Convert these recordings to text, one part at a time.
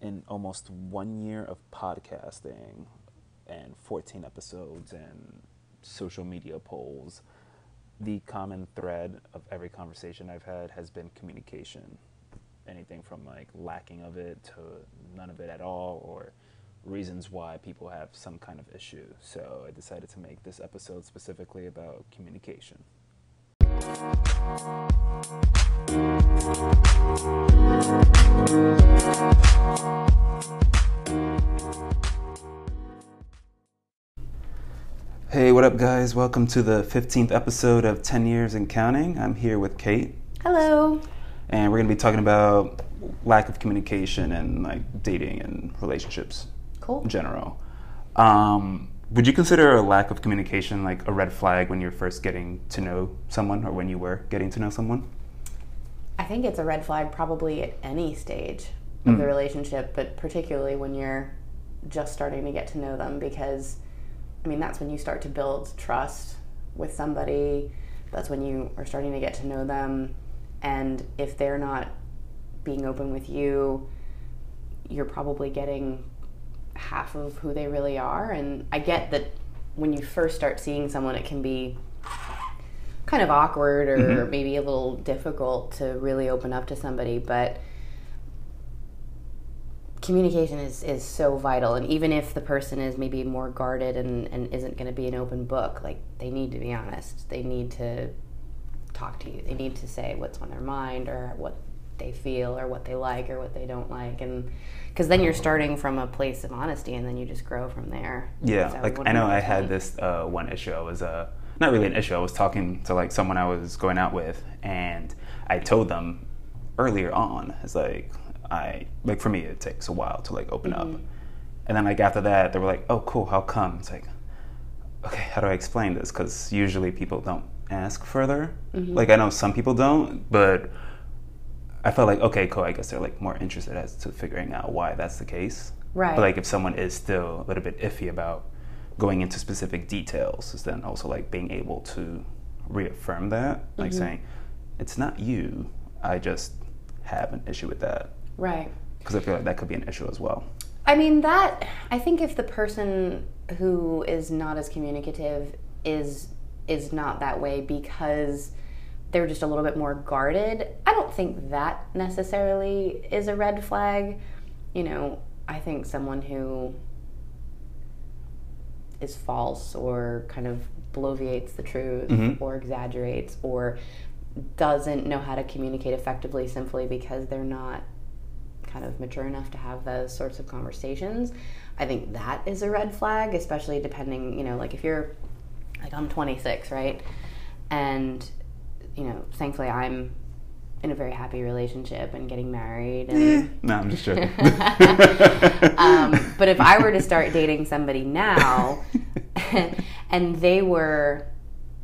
in almost one year of podcasting and 14 episodes and social media polls, the common thread of every conversation I've had has been communication. Anything from like lacking of it to none of it at all, or reasons why people have some kind of issue. So I decided to make this episode specifically about communication. Hey, what up, guys? Welcome to the 15th episode of 10 Years and Counting. I'm here with Kate, Hello. and we're going to be talking about lack of communication and like dating and relationships Cool. in general. Um, would you consider a lack of communication like a red flag when you're first getting to know someone or when you were getting to know someone? I think it's a red flag probably at any stage of Mm. the relationship, but particularly when you're just starting to get to know them because I mean that's when you start to build trust with somebody. That's when you are starting to get to know them and if they're not being open with you, you're probably getting half of who they really are. And I get that when you first start seeing someone it can be kind of awkward or mm-hmm. maybe a little difficult to really open up to somebody but communication is, is so vital. And even if the person is maybe more guarded and, and isn't going to be an open book like they need to be honest. They need to talk to you. They need to say what's on their mind or what they feel or what they like or what they don't like and because then you're starting from a place of honesty and then you just grow from there Yeah, So like I know I had this uh, one issue. I was uh, not really an issue. I was talking to like someone I was going out with, and I told them earlier on, it's like I like for me it takes a while to like open Mm-hmm. up, and then like after that they were like, oh cool, how come? It's like, okay, how do I explain this? Because usually people don't ask further. Mm-hmm. Like I know some people don't, but I felt like okay, cool. I guess they're like more interested as to figuring out why that's the case. Right. But like if someone is still a little bit iffy about going into specific details, is then also like being able to reaffirm that, like Mm-hmm. saying, "It's not you. I just have an issue with that." right Because I feel like that could be an issue as well. I mean that I think if the person who is not as communicative is is not that way because they're just a little bit more guarded, I don't think that necessarily is a red flag. You know, I think someone who is false or kind of bloviates the truth Mhm. or exaggerates or doesn't know how to communicate effectively simply because they're not kind of mature enough to have those sorts of conversations. I think that is a red flag, especially depending, you know, like if you're like I'm 26, right? And you know, thankfully I'm in a very happy relationship and getting married and No, I'm just joking. um, but if I were to start dating somebody now, and they were,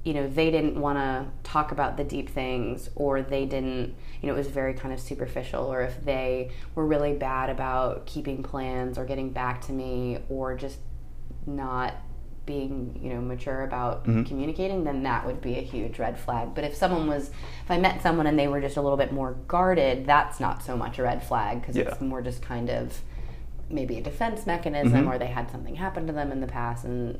you know, they didn't want to talk about the deep things, or they didn't, you know, it was very kind of superficial, or if they were really bad about keeping plans or getting back to me, or just not being you know mature about communicating then that would be a huge red flag but if someone was if i met someone and they were just a little bit more guarded that's not so much a red flag because Yeah. it's more just kind of maybe a defense mechanism Mhm. or they had something happen to them in the past and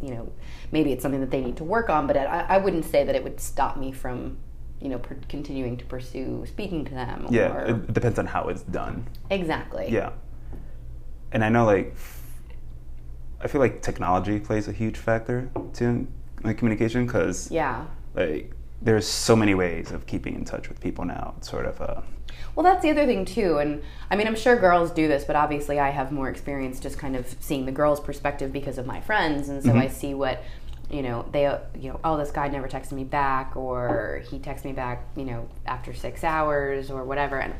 you know maybe it's something that they need to work on but I, I wouldn't say that it would stop me from you know per- continuing to pursue speaking to them yeah, or it depends on how it's done. exactly Yeah. And I know like I feel like technology plays a huge factor to like communication because yeah like there's so many ways of keeping in touch with people now. It's sort of a Well, that's the other thing too, and I mean, I'm sure girls do this, but obviously, I have more experience just kind of seeing the girls' perspective because of my friends, and so mm-hmm. I see what you know they you know oh this guy never texted me back or he texts me back you know after six hours or whatever and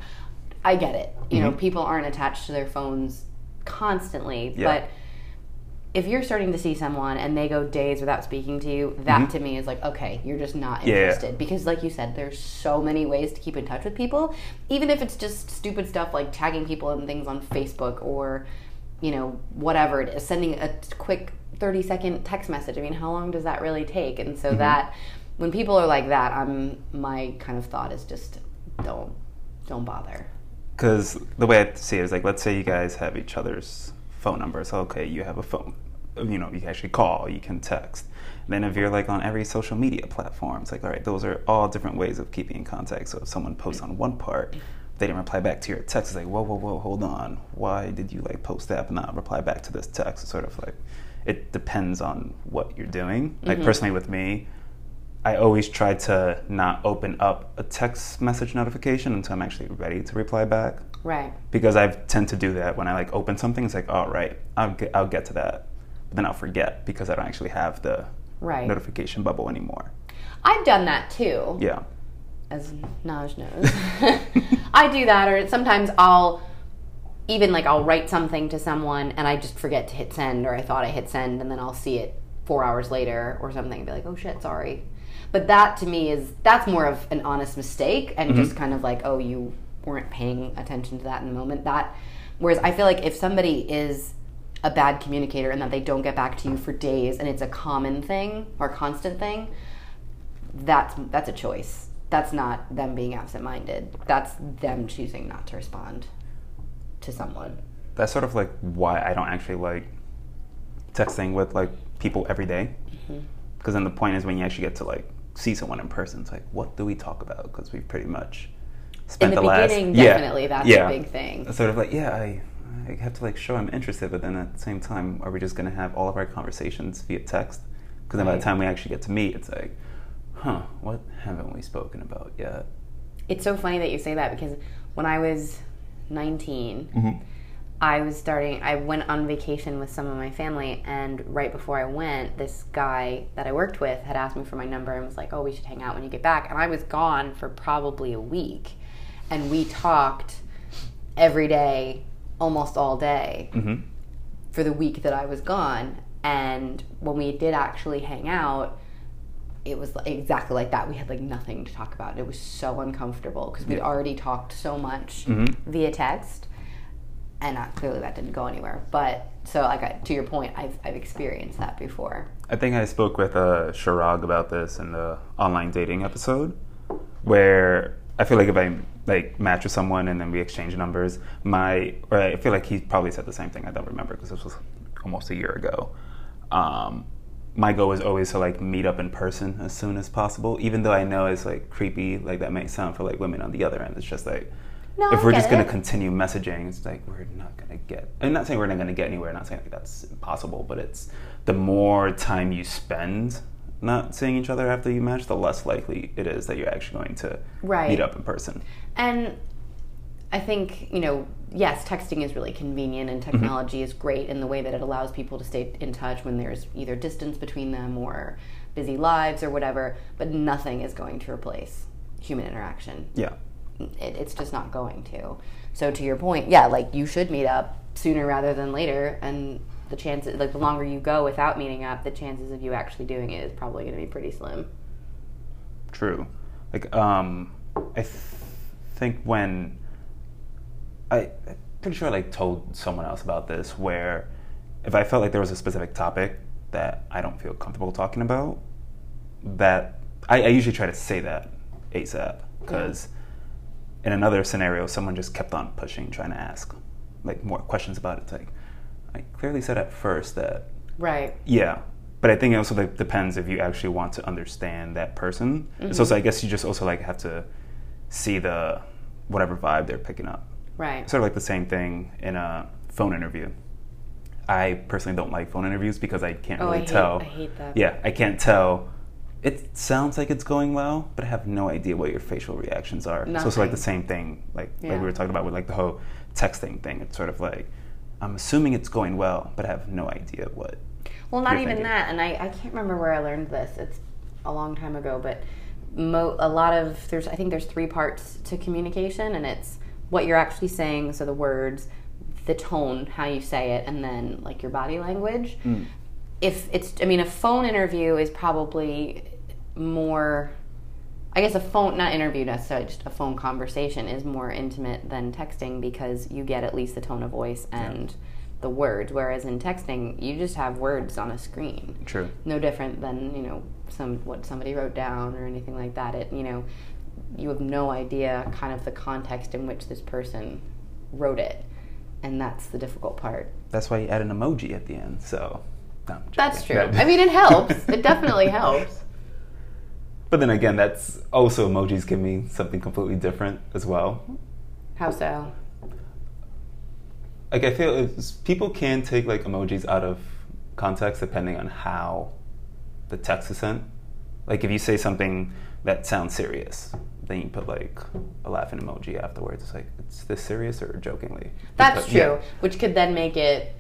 i get it you know mm-hmm. people aren't attached to their phones constantly Yeah. but if you're starting to see someone and they go days without speaking to you that mm-hmm. to me is like okay you're just not Yeah. interested because like you said there's so many ways to keep in touch with people even if it's just stupid stuff like tagging people and things on facebook or you know whatever it is sending a quick 30 second text message i mean how long does that really take and so mm-hmm. that when people are like that i'm my kind of thought is just don't don't bother because the way I see it is like, let's say you guys have each other's phone numbers. Okay, you have a phone. You know, you can actually call, you can text. Then if you're like on every social media platform, it's like, all right, those are all different ways of keeping in contact. So if someone posts on one part, they didn't reply back to your text. It's like, whoa, whoa, whoa, hold on. Why did you like post that but not reply back to this text? It's sort of like, it depends on what you're doing. Like Mhm. personally with me, I always try to not open up a text message notification until I'm actually ready to reply back Right. because I tend to do that when I like open something. It's like, all right, I'll get, I'll get to that, then I'll forget because I don't actually have the Right. notification bubble anymore. I've done that too. Yeah, as Naj knows. I do that, or sometimes I'll even like I'll write something to someone and I just forget to hit send, or I thought I hit send, and then I'll see it four hours later or something, and be like, oh shit, sorry. But that to me is that's more of an honest mistake and mm-hmm. just kind of like, oh, you weren't paying attention to that in the moment. That whereas I feel like if somebody is a bad communicator and that they don't get back to you for days and it's a common thing or constant thing, that's that's a choice. That's not them being absent-minded. That's them choosing not to respond to someone. that's sort of like why I don't actually like texting with like people every day. Mm-hmm. Because then the point is when you actually get to like see someone in person, it's like, what do we talk about? Because we've pretty much spent In the, last beginning, Yeah, definitely that's yeah. a big thing. It's sort of like, yeah, I, I have to like show I'm interested, but then at the same time, are we just going to have all of our conversations via text? Because then by the time we actually get to meet, it's like, huh, what haven't we spoken about yet? It's so funny that you say that because when I was 19, Mm-hmm. I was starting, I went on vacation with some of my family, and right before I went, this guy that I worked with had asked me for my number and was like, Oh, we should hang out when you get back. And I was gone for probably a week, and we talked every day, almost all day, Mm-hmm. for the week that I was gone. And when we did actually hang out, it was exactly like that. We had like nothing to talk about. It was so uncomfortable because we'd Yeah. already talked so much Mhm. via text, and uh, clearly that didn't go anywhere. But so, like I, to your point, I've I've experienced that before. I think I spoke with uh, Shirag about this in the online dating episode, where I feel like if I like match with someone and then we exchange numbers, my or I feel like he probably said the same thing. I don't remember because this was almost a year ago. Um, my goal is always to like meet up in person as soon as possible, even though I know it's like creepy, like that may sound for like women on the other end. It's just like No, if I we're just gonna continue messaging, it's like we're not gonna get. I'm not saying we're not gonna get anywhere. I'm Not saying like that's impossible, but it's the more time you spend not seeing each other after you match, the less likely it is that you're actually going to Right. meet up in person. And I think, you know, yes, texting is really convenient and mm-hmm. technology is great in the way that it allows people to stay in touch when there's either distance between them or busy lives or whatever, but nothing is going to replace human interaction. Yeah. It, it's just not going to. So, to your point, yeah, like you should meet up sooner rather than later, and the chances, like the longer you go without meeting up, the chances of you actually doing it is probably going to be pretty slim. True. Like, um, I th- think when I, I'm pretty sure I like told someone else about this, where if I felt like there was a specific topic that I don't feel comfortable talking about, that I, I usually try to say that ASAP because in another scenario, someone just kept on pushing, trying to ask like more questions about it. It's like I clearly said at first that Right. yeah, but I think it also like, depends if you actually want to understand that person. Mm-hmm. So, so I guess you just also like have to see the whatever vibe they're picking up. Right. Sort of like the same thing in a phone interview. I personally don't like phone interviews because I can't Oh, really I hate- tell. I hate that. Yeah, I can't tell. It sounds like it's going well, but I have no idea what your facial reactions are. So it's like the same thing, like like we were talking about with like the whole texting thing. It's sort of like I'm assuming it's going well, but I have no idea what Well, not even thinking. that, and I, I can't remember where I learned this. It's a long time ago, but mo- a lot of there's I think there's three parts to communication, and it's what you're actually saying, so the words, the tone, how you say it, and then like your body language. Mm. If it's, I mean, a phone interview is probably more. I guess a phone, not interview necessarily, just a phone conversation is more intimate than texting because you get at least the tone of voice and the words. Whereas in texting, you just have words on a screen. True. No different than you know some what somebody wrote down or anything like that. It you know you have no idea kind of the context in which this person wrote it. And that's the difficult part. That's why you add an emoji at the end. So no, That's true. I mean, it helps. It definitely helps. But then again, that's also emojis can mean something completely different as well. How so? Like I feel it's, people can take like emojis out of context depending on how the text is sent. Like if you say something that sounds serious, then you put like a laughing emoji afterwards. It's like, it's this serious or jokingly? That's Because- true. yeah. Which could then make it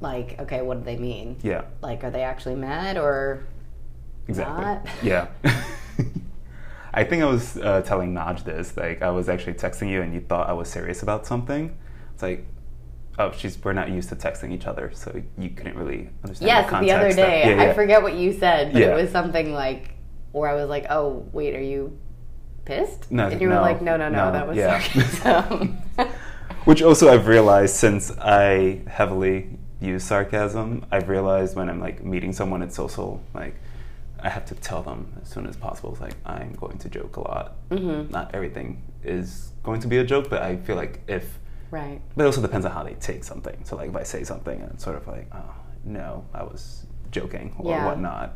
like, okay, what do they mean? Yeah, Like, are they actually mad or exactly. Not. Yeah. I think I was uh, telling Naj this. Like, I was actually texting you, and you thought I was serious about something. It's like, oh, she's we're not used to texting each other, so you couldn't really understand. Yes, the, the other day. Yeah, yeah. I forget what you said, but Yeah. it was something like where I was like, "Oh, wait, are you pissed?" No, and you were no, like, "No, no, no, no, that was yeah. sarcasm." Which also I've realized since I heavily use sarcasm, I've realized when I'm like meeting someone at social, like I have to tell them as soon as possible. It's like I'm going to joke a lot. Mhm. Not everything is going to be a joke, but I feel like if right. But it also depends on how they take something. So like if I say something and it's sort of like, oh no, I was joking or Yeah. whatnot.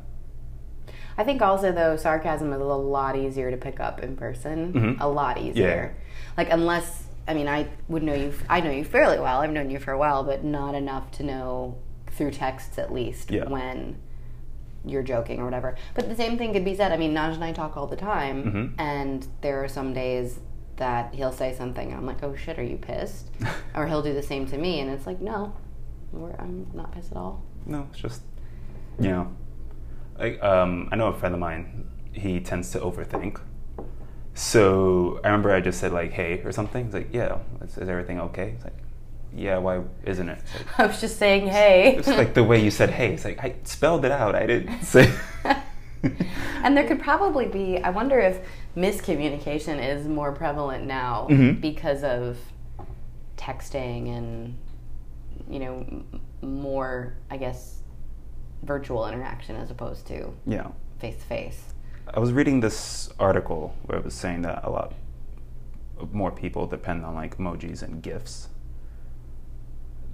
I think also though sarcasm is a lot easier to pick up in person. Mhm. A lot easier. Yeah. Like unless I mean I would know you I know you fairly well. I've known you for a while, but not enough to know through texts at least Yeah. when you're joking or whatever. But the same thing could be said. I mean, Naj and I talk all the time, Mhm. and there are some days that he'll say something, and I'm like, "Oh shit, are you pissed?" or he'll do the same to me, and it's like, "No, we're, I'm not pissed at all." No, it's just you know, like um, I know a friend of mine. He tends to overthink. So I remember I just said like, "Hey" or something. He's like, "Yeah, is, is everything okay?" It's like, "Yeah, why isn't it?" Like, I was just saying, "Hey." it's like the way you said "Hey." It's like I spelled it out. I didn't say. and there could probably be i wonder if miscommunication is more prevalent now Mhm. because of texting and you know more i guess virtual interaction as opposed to yeah. face to face I was reading this article where it was saying that a lot more people depend on like emojis and gifs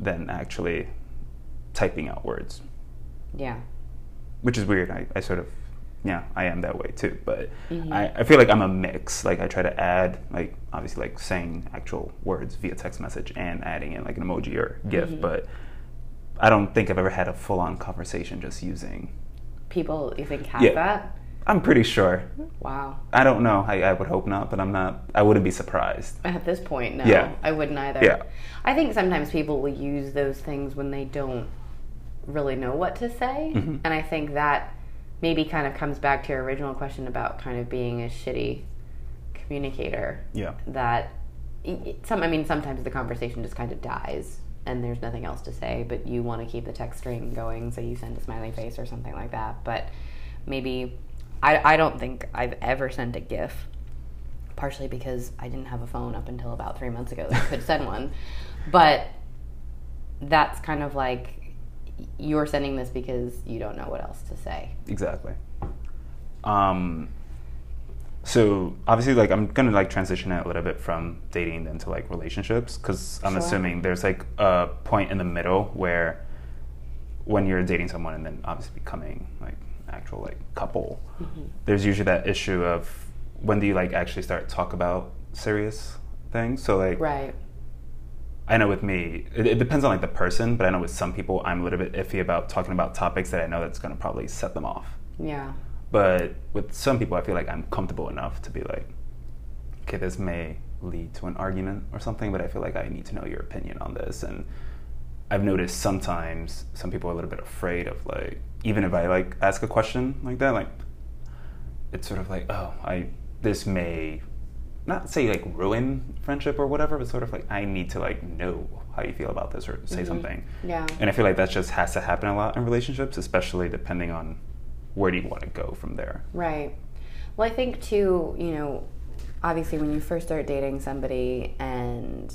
than actually typing out words, yeah which is weird. I, I sort of, yeah, I am that way too. But Mhm. I, I feel like I'm a mix. Like I try to add, like obviously, like saying actual words via text message and adding in like an emoji or GIF. Mhm. But I don't think I've ever had a full on conversation just using. people you think have Yeah. that I'm pretty sure. wow I don't know. I, I would hope not, but I'm not. I wouldn't be surprised. at this point no Yeah. i wouldn't either Yeah. i think sometimes people will use those things when they don't really know what to say Mhm. and i think that maybe kind of comes back to your original question about kind of being a shitty communicator Yeah. that some i mean sometimes the conversation just kind of dies and there's nothing else to say but you want to keep the text string going so you send a smiley face or something like that but maybe i, I don't think i've ever sent a gif partially because i didn't have a phone up until about three months ago that could send one but that's kind of like you're sending this because you don't know what else to say Exactly. Um, so obviously, like I'm gonna like transition it a little bit from dating into like relationships because I'm Sure. assuming there's like a point in the middle where when you're dating someone and then obviously becoming like actual like couple, mm-hmm. there's usually that issue of when do you like actually start talk about serious things. So like right I know with me, it, it depends on like the person, but I know with some people, I'm a little bit iffy about talking about topics that I know that's going to probably set them off. yeah But with some people, I feel like I'm comfortable enough to be like, okay, this may lead to an argument or something, but I feel like I need to know your opinion on this. And I've noticed sometimes some people are a little bit afraid of like, even if I like ask a question like that, like, it's sort of like, oh, I this may not say like ruin friendship or whatever, but sort of like I need to like know how you feel about this or say Mhm. something. yeah And I feel like that just has to happen a lot in relationships, especially depending on where do you want to go from there. Right. Well, I think too, you know, obviously when you first start dating somebody and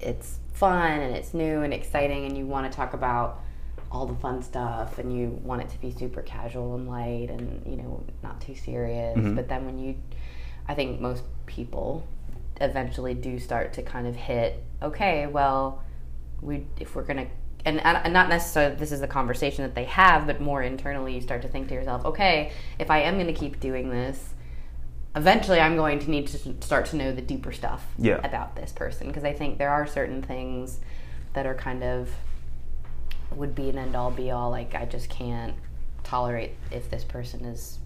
it's fun and it's new and exciting and you want to talk about all the fun stuff and you want it to be super casual and light and, you know, not too serious. Mhm. But then when you, I think most people eventually do start to kind of hit okay, well, we if we're going to and, and not necessarily this is the conversation that they have, but more internally, you start to think to yourself, okay, if I am going to keep doing this, eventually I'm going to need to start to know the deeper stuff Yeah. about this person because I think there are certain things that are kind of would be an end all be all. Like I just can't tolerate if this person is,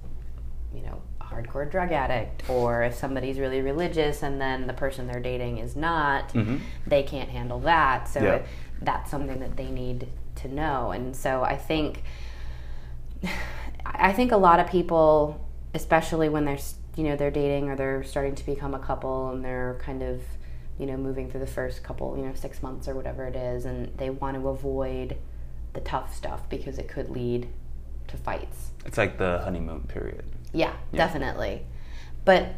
you know, a hardcore drug addict, or if somebody's really religious and then the person they're dating is not. Mm-hmm. They can't handle that, so Yeah. it, that's something that they need to know. And so I think I think a lot of people, especially when they're you know they're dating or they're starting to become a couple and they're kind of you know moving through the first couple you know six months or whatever it is, and they want to avoid the tough stuff because it could lead to fights. It's like the honeymoon period. Yeah, definitely. But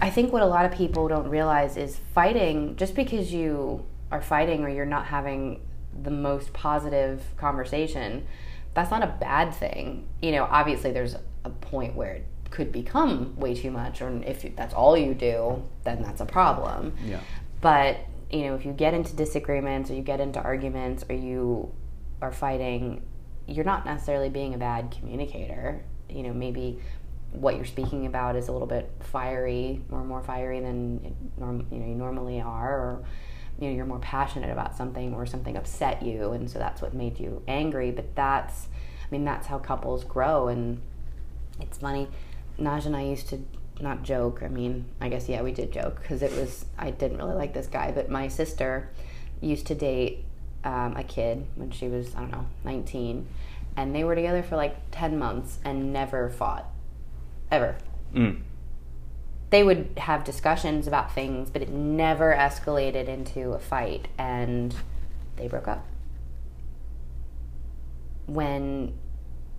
I think what a lot of people don't realize is fighting, just because you are fighting or you're not having the most positive conversation, that's not a bad thing. You know, obviously there's a point where it could become way too much, or if that's all you do, then that's a problem. Yeah. But you know, if you get into disagreements or you get into arguments or you are fighting, you're not necessarily being a bad communicator. You know, maybe what you're speaking about is a little bit fiery or more fiery than norm, you know you normally are, or you know you're more passionate about something or something upset you, and so that's what made you angry. But that's, I mean, that's how couples grow, and it's funny. Naj and I used to not joke. I mean, I guess yeah, we did joke because it was I didn't really like this guy, but my sister used to date um, a kid when she was I don't know 19, and they were together for like 10 months and never fought, ever. Mm. They would have discussions about things, but it never escalated into a fight, and they broke up. When,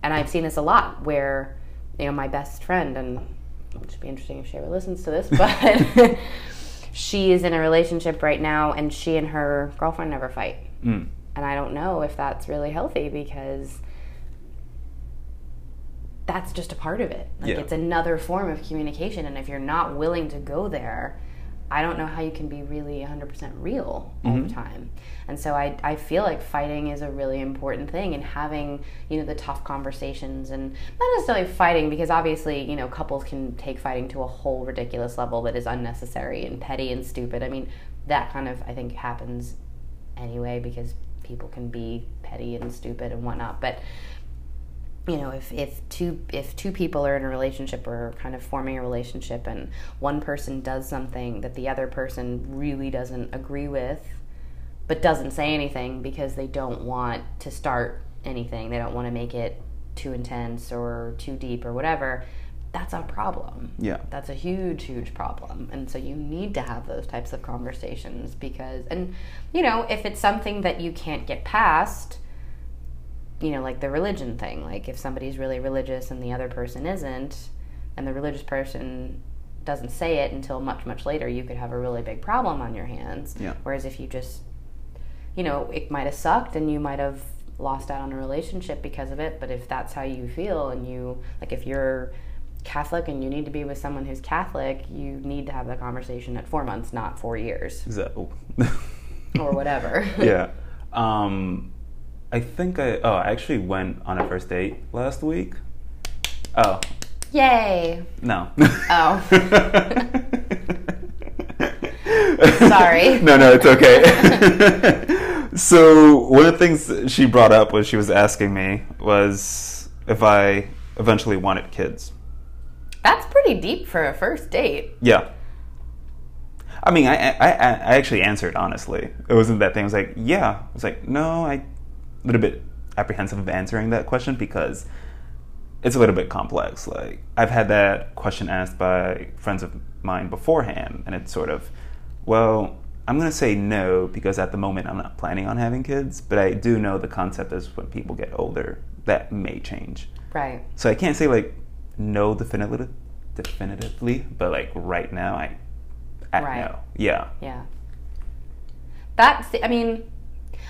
and I've seen this a lot where, you know, my best friend, and it should be interesting if she ever listens to this, but she is in a relationship right now, and she and her girlfriend never fight. Mm. And I don't know if that's really healthy because that's just a part of it. Like Yeah. it's another form of communication. And if you're not willing to go there, I don't know how you can be really 100% real all the mm-hmm. time. And so I, I feel like fighting is a really important thing and having, you know, the tough conversations and not necessarily fighting because obviously, you know, couples can take fighting to a whole ridiculous level that is unnecessary and petty and stupid. I mean, that kind of, I think, happens anyway because people can be petty and stupid and whatnot. But you know, if, if two if two people are in a relationship or kind of forming a relationship and one person does something that the other person really doesn't agree with, but doesn't say anything because they don't want to start anything, they don't want to make it too intense or too deep or whatever, that's a problem. Yeah. That's a huge, huge problem. And so you need to have those types of conversations because, and, you know, if it's something that you can't get past, you know, like the religion thing, like if somebody's really religious and the other person isn't, and the religious person doesn't say it until much, much later, you could have a really big problem on your hands. Yeah. Whereas if you just, you know, it might have sucked and you might have lost out on a relationship because of it, but if that's how you feel and you, like if you're, Catholic and you need to be with someone who's Catholic, you need to have the conversation at four months, not four years So, or whatever. yeah. Um, I think I. Oh, I actually went on a first date last week. Oh Yay! no. Oh. Sorry. no, no, it's okay. so one of the things she brought up was she was asking me was if I eventually wanted kids. That's pretty deep for a first date. Yeah. I mean, I, I, I actually answered honestly. It wasn't that thing. I was like, yeah. I was like, no, I, little bit apprehensive of answering that question because it's a little bit complex. Like, I've had that question asked by friends of mine beforehand, and it's sort of, well, I'm going to say no because at the moment I'm not planning on having kids, but I do know the concept is when people get older, that may change. Right. So I can't say like no definitively, definitively, but like right now I, I Right. know. Yeah. Yeah. That's, I mean,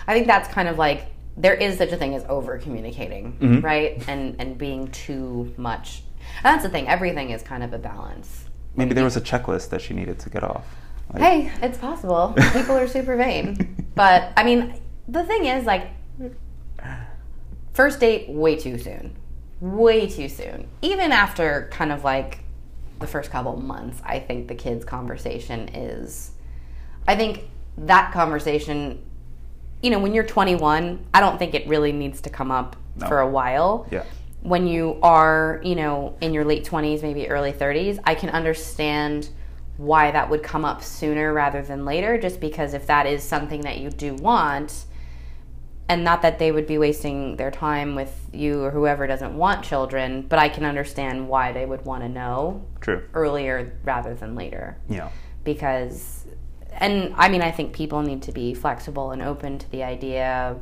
I think that's kind of like there is such a thing as over communicating, mm-hmm. right? And and being too much. And that's the thing. Everything is kind of a balance. Maybe there was a checklist that she needed to get off. Like, Hey, it's possible. People are super vain. But I mean, the thing is, like, first date, way too soon. Way too soon. Even after kind of like the first couple months, I think the kids' conversation is. I think that conversation, you know, when you're 21, I don't think it really needs to come up No. for a while Yeah. when you are, you know, in your late 20s, maybe early 30s, I can understand why that would come up sooner rather than later, just because if that is something that you do want, and not that they would be wasting their time with you or whoever doesn't want children, but I can understand why they would want to know True. earlier rather than later Yeah. because and i mean i think people need to be flexible and open to the idea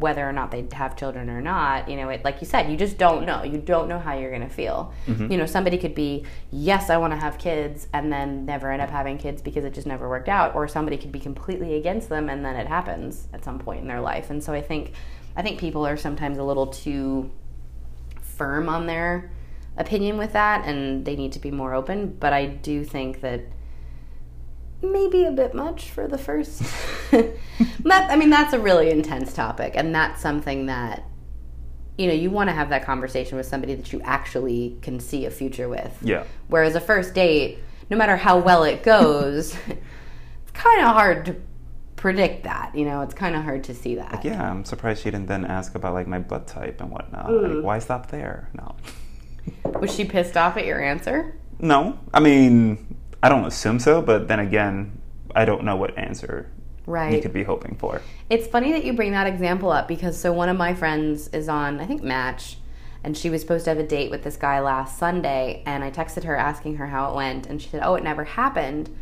whether or not they have children or not. You know it like you said you just don't know. You don't know how you're going to feel mm-hmm. you know somebody could be yes i want to have kids and then never end up having kids because it just never worked out. Or somebody could be completely against them and then it happens at some point in their life. And so i think i think people are sometimes a little too firm on their opinion with that and they need to be more open. But i do think that maybe a bit much for the first that, i mean that's a really intense topic and that's something that you know you want to have that conversation with somebody that you actually can see a future with Yeah. whereas a first date no matter how well it goes it's kind of hard to predict that you know it's kind of hard to see that Yeah, I'm surprised she didn't then ask about like my blood type and whatnot. Mm. Like, why stop there? No. was she pissed off at your answer No. I mean, I don't assume so, but then again, I don't know what answer right you could be hoping for. It's funny that you bring that example up because so one of my friends is on, I think, Match, and she was supposed to have a date with this guy last Sunday, and I texted her asking her how it went, and she said, "Oh, it never happened."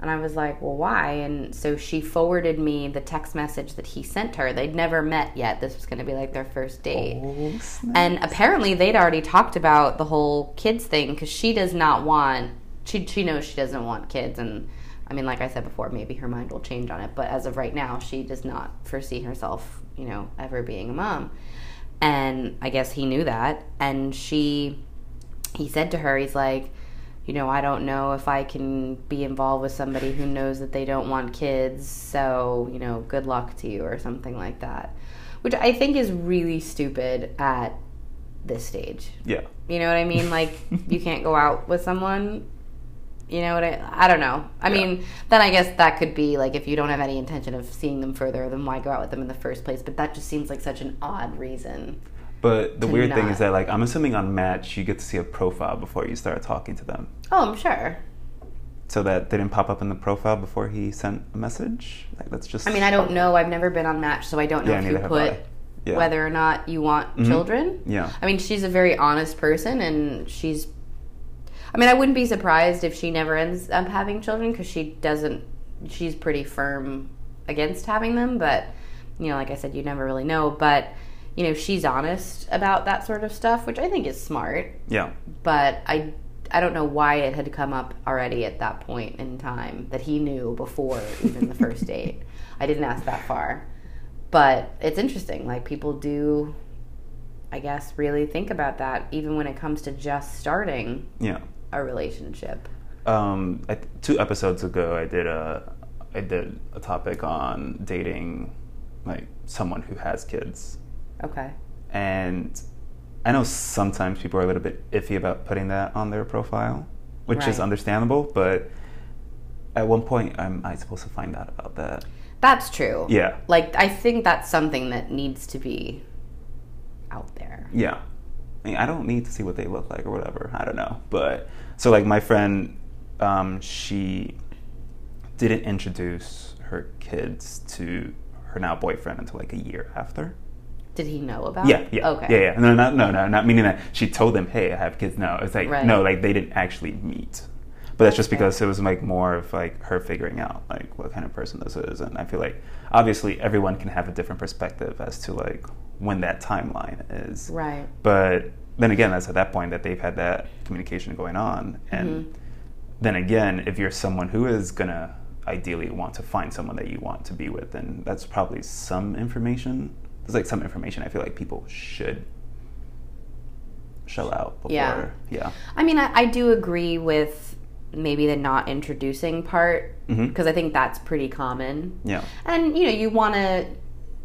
And I was like, "Well, why?" And so she forwarded me the text message that he sent her. They'd never met yet. This was going to be like their first date. Oh. And apparently, they'd already talked about the whole kids thing because she does not want. She she knows she doesn't want kids, and I mean, like I said before, maybe her mind will change on it. But as of right now, she does not foresee herself, you know, ever being a mom. And I guess he knew that, and she, he said to her, he's like, you know, I don't know if I can be involved with somebody who knows that they don't want kids. So you know, good luck to you, or something like that which I think is really stupid at this stage. yeah. You know what I mean? Like you can't go out with someone. You know what I? I don't know. I Yeah. mean, then I guess that could be like if you don't have any intention of seeing them further, then why go out with them in the first place? But that just seems like such an odd reason. But the weird thing is that, like, I'm assuming on Match, you get to see a profile before you start talking to them. Oh, I'm sure. So that they didn't pop up in the profile before he sent a message. Like, that's just. I mean, I don't know. I've never been on Match, so I don't know Yeah, if you put. Yeah. whether or not you want Mhm. children. Yeah. I mean, she's a very honest person, and she's. I mean, I wouldn't be surprised if she never ends up having children because she doesn't. She's pretty firm against having them, but you know, like I said, you never really know. But you know, she's honest about that sort of stuff, which I think is smart. Yeah. But I, I don't know why it had come up already at that point in time that he knew before even the first date. I didn't ask that far, but it's interesting. Like people do, I guess, really think about that even when it comes to just starting Yeah. A relationship. Um, I, two episodes ago, I did a I did a topic on dating, like someone who has kids, Okay. and I know sometimes people are a little bit iffy about putting that on their profile, which is understandable. But at one point, am I supposed to find out about that? That's true. Yeah. Like I think that's something that needs to be out there. Yeah. I mean, I don't need to see what they look like or whatever. I don't know. But so like my friend, um, she didn't introduce her kids to her now boyfriend until like a year after. Did he know about? Yeah, it? yeah, Okay. yeah, yeah. No, no, no, no, not meaning that she told them, "Hey, I have kids now." It's like Right. no, like they didn't actually meet. But that's just because it was like more of like her figuring out like what kind of person this is, and I feel like obviously everyone can have a different perspective as to like when that timeline is. Right. But then again, that's at that point that they've had that communication going on. And Mhm. then again, if you're someone who is going to ideally want to find someone that you want to be with, then that's probably some information. There's like some information I feel like people should shell out before. Yeah. Yeah. I mean, I, I do agree with maybe the not introducing part because I think that's pretty common. Yeah. And you know, you want to,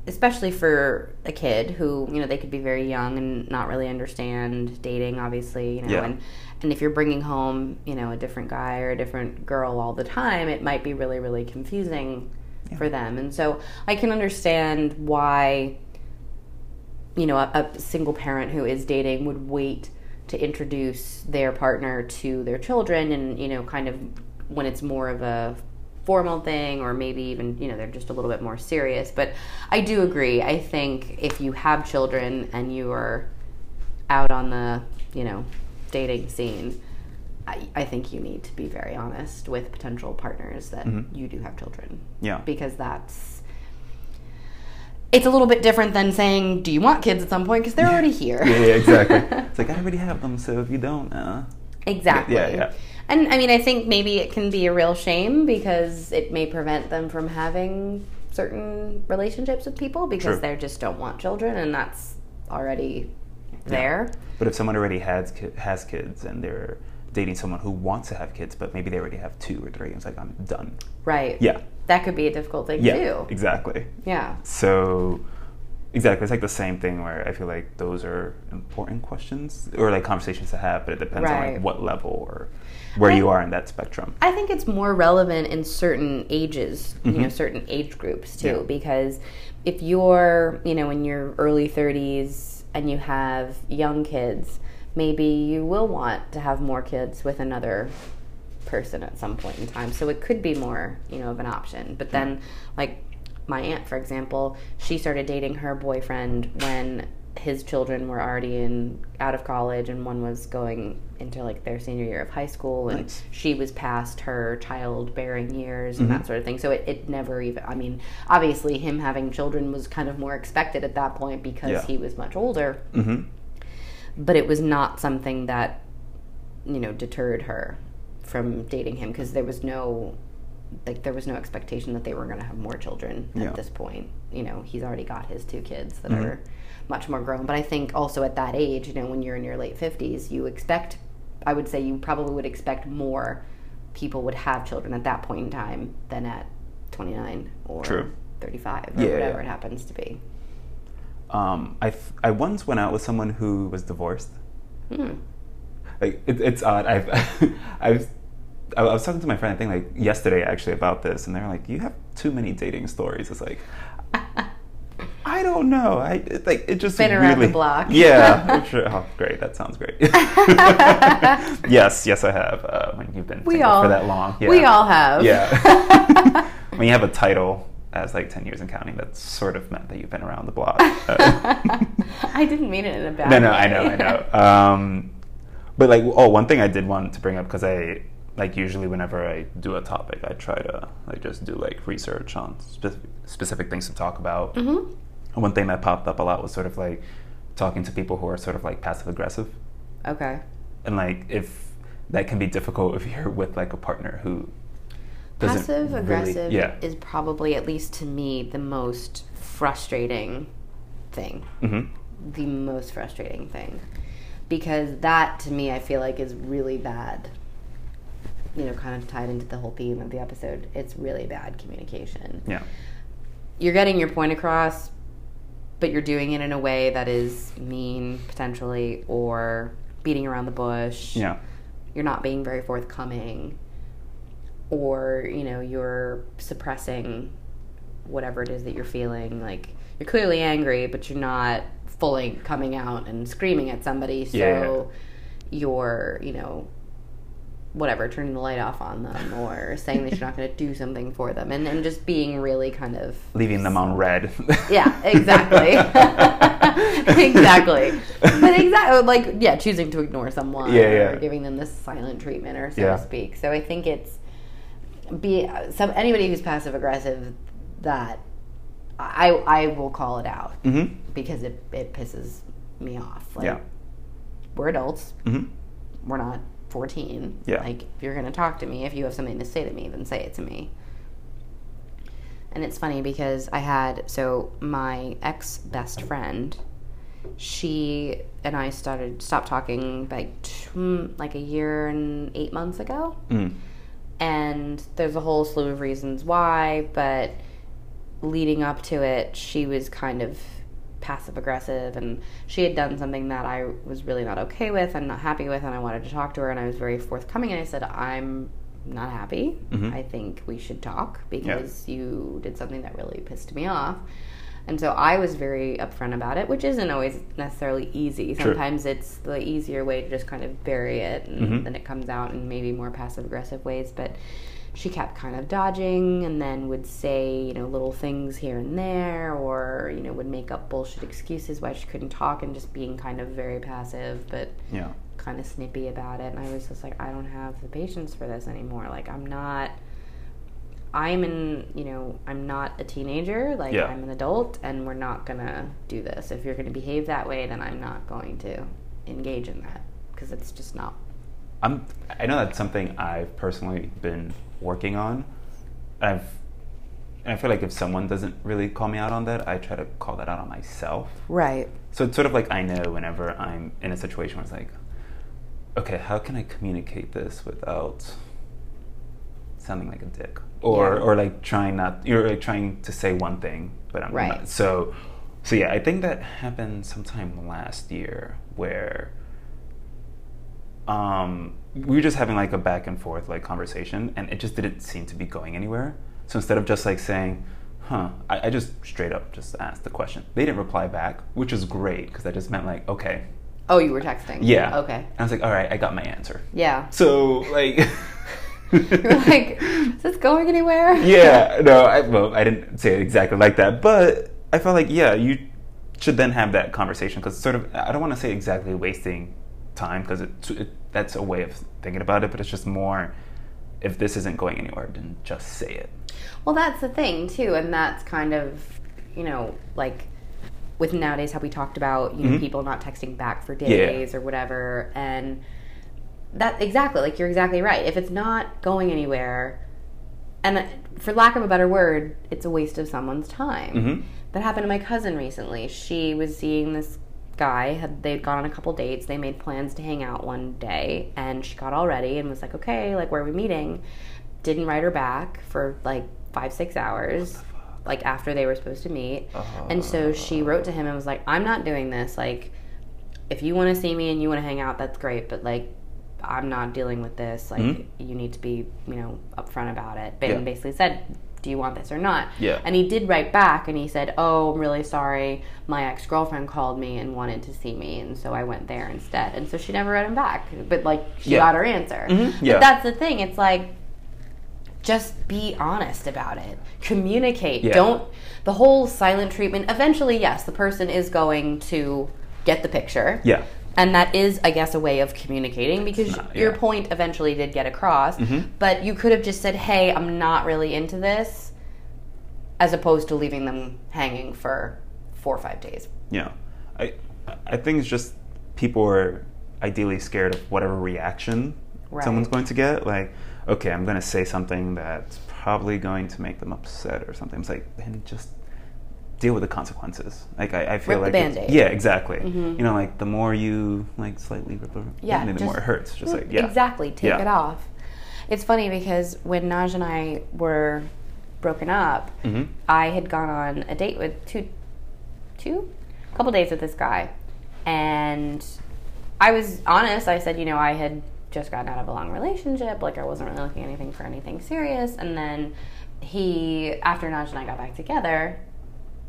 especially for a kid who you know they could be very young and not really understand dating, obviously. You know, Yeah. and and if you're bringing home you know a different guy or a different girl all the time, it might be really really confusing for them. And so I can understand why you know a, a single parent who is dating would wait to introduce their partner to their children and you know kind of when it's more of a formal thing or maybe even you know they're just a little bit more serious but i do agree i think if you have children and you are out on the you know dating scene i, I think you need to be very honest with potential partners that you do have children Yeah. because that's it's a little bit different than saying do you want kids at some point because they're already here Yeah, yeah, exactly. it's like I already have them, so if you don't, uh, Exactly. Yeah, yeah. And I mean, I think maybe it can be a real shame because it may prevent them from having certain relationships with people because True. they just don't want children, and that's already there. But if someone already has has kids and they're dating someone who wants to have kids, but maybe they already have two or three, it's like I'm done. Right. Yeah, That could be a difficult thing yeah, too. exactly. Yeah. So, exactly, it's like the same thing where I feel like those are important questions or like conversations to have, but it depends on like what level or where you are in that spectrum. I think it's more relevant in certain ages, you know, certain age groups too, Mm-hmm. Yeah. because if you're, you know, in your early 30s and you have young kids, maybe you will want to have more kids with another person at some point in time. So it could be more, you know, of an option. But then, like my aunt, for example, she started dating her boyfriend when his children were already in out of college and one was going into like their senior year of high school and Nice. she was past her childbearing years and that sort of thing so it, it never even i mean obviously him having children was kind of more expected at that point because Yeah. he was much older hmm but it was not something that you know deterred her from dating him because there was no like there was no expectation that they were going to have more children Yeah. at this point you know he's already got his two kids that are much more grown but i think also at that age you know when you're in your late 50s you expect i would say you probably would expect more people would have children at that point in time than at 29 or True. 35 or Yeah, whatever yeah. it happens to be Um, I, f- I once went out with someone who was divorced. Hmm. Like it, it's odd. I've I've I was talking to my friend I think like yesterday actually about this, and they're like, "You have too many dating stories." It's like. I don't know. I it, like it just Been around the block. Yeah, sure. Oh, great! That sounds great. yes, yes, I have. Uh, when you've been We all- for that long, yeah. we all have Yeah. when you have a title as like ten years and counting, that's sort of meant that you've been around the block. Uh, I didn't mean it in a bad no, no, way. I know, I know. Um, but like, oh, one thing I did want to bring up because I like usually whenever I do a topic, I try to like just do like research on specific specific things to talk about. Mhm. One thing that popped up a lot was sort of like talking to people who are sort of like passive aggressive, Okay. and like if that can be difficult if you're with like a partner who Passive really- aggressive yeah. is probably, at least to me, the most frustrating thing. hmm The most frustrating thing. Because that, to me, I feel like is really bad. You know, kind of tied into the whole theme of the episode. It's really bad communication. Yeah. You're getting your point across, but you're doing it in a way that is mean, potentially, or beating around the bush. Yeah. you're not being very forthcoming or you know you're suppressing whatever it is that you're feeling like you're clearly angry but you're not fully coming out and screaming at somebody so Yeah. you're you know whatever turning the light off on them or saying that you're not going to do something for them and, and just being really kind of Leaving them on red. yeah, exactly. exactly. But exactly like yeah, choosing to ignore someone Yeah, yeah. or giving them this silent treatment or so Yeah. to speak. So I think it's be some anybody who's passive aggressive that I I will call it out hmm because it it pisses me off. Like Yeah. we're adults. hmm We're not 14. Yeah. Like if you're going to talk to me, if you have something to say to me, then say it to me. And it's funny because I had so my ex best friend, she and I started stopped talking like like a year and eight months ago, Mm. and there's a whole slew of reasons why. But leading up to it, she was kind of passive aggressive, and she had done something that I was really not okay with and not happy with, and I wanted to talk to her, and I was very forthcoming, and I said, "I'm not happy. Mhm. I think we should talk because you did something that really pissed me off." And so I was very upfront about it, which isn't always necessarily easy. Sometimes it's the easier way to just kind of bury it and Mhm. then it comes out in maybe more passive aggressive ways. But she kept kind of dodging and then would say, you know, little things here and there or, you know, would make up bullshit excuses why she couldn't talk and just being kind of very passive but Yeah. kind of snippy about it. And I was just like, I don't have the patience for this anymore. Like, I'm not. I'm in, you know, I'm not a teenager. Like, Yeah. I'm an adult, and we're not gonna do this. If you're gonna behave that way, then I'm not going to engage in that because it's just not. I'm. I know that's something I've personally been working on. I've. And I feel like if someone doesn't really call me out on that, I try to call that out on myself. Right. So it's sort of like I know whenever I'm in a situation where it's like, okay, how can I communicate this without sounding like a dick, or Yeah. or like trying not you're like trying to say one thing, but I'm Right. not. So, so yeah, I think that happened sometime last year where um, we were just having like a back and forth like conversation, and it just didn't seem to be going anywhere. So instead of just like saying, "Huh," I, I just straight up just asked the question. They didn't reply back, which is great because that just meant like, okay, Oh, you were texting. yeah, Okay. And I was like, all right, I got my answer. Yeah. So like, You're like, is this going anywhere? yeah, no, I, well, I didn't say it exactly like that, but I felt like, yeah, you should then have that conversation because sort of, I don't want to say exactly wasting time because it, it, that's a way of thinking about it, but it's just more if this isn't going anywhere, then just say it. Well, that's the thing too, and that's kind of, you know, like with nowadays how we talked about, you know, Mhm. people not texting back for Yeah. days or whatever, and that exactly like you're exactly right. If it's not going anywhere, and for lack of a better word, it's a waste of someone's time. Mhm. That happened to my cousin recently. She was seeing this guy. Had they'd gone on a couple dates. They made plans to hang out one day, and she got all ready and was like, "Okay, like where are we meeting?" Didn't write her back for like five six hours, like after they were supposed to meet. And so she wrote to him and was like, "I'm not doing this. Like, if you want to see me and you want to hang out, that's great. But like, I'm not dealing with this. Like, Mhm. you need to be, you know, upfront about it." But Yeah. basically said, "Do you want this or not?" Yeah. And he did write back and he said, "Oh, I'm really sorry. My ex girlfriend called me and wanted to see me, and so I went there instead." And so she never wrote him back, but like she Yeah. got her answer. Mhm. Yeah. But that's the thing. It's like just be honest about it. Communicate. Yeah. Don't the whole silent treatment. Eventually, yes, the person is going to get the picture. Yeah. And that is, I guess, a way of communicating because not- your yeah. point eventually did get across. Mhm. But you could have just said, "Hey, I'm not really into this," as opposed to leaving them hanging for four or five days. Yeah, I I think it's just people are ideally scared of whatever reaction Right. someone's going to get. Like, okay, I'm going to say something that's probably going to make them upset or something. It's like then just deal with the consequences. Like I, I feel Rip like Band-Aid. yeah, exactly. Mhm. You know, like the more you like slightly rip the Yeah, the more it hurts. Just like yeah, Exactly. Take Yeah. it off. It's funny because when Naj and I were broken up, hmm I had gone on a date with two, two, a couple dates with this guy, and I was honest. I said, you know, I had just gotten out of a long relationship, like I wasn't really looking anything for anything serious, and then he, after Naj and I got back together,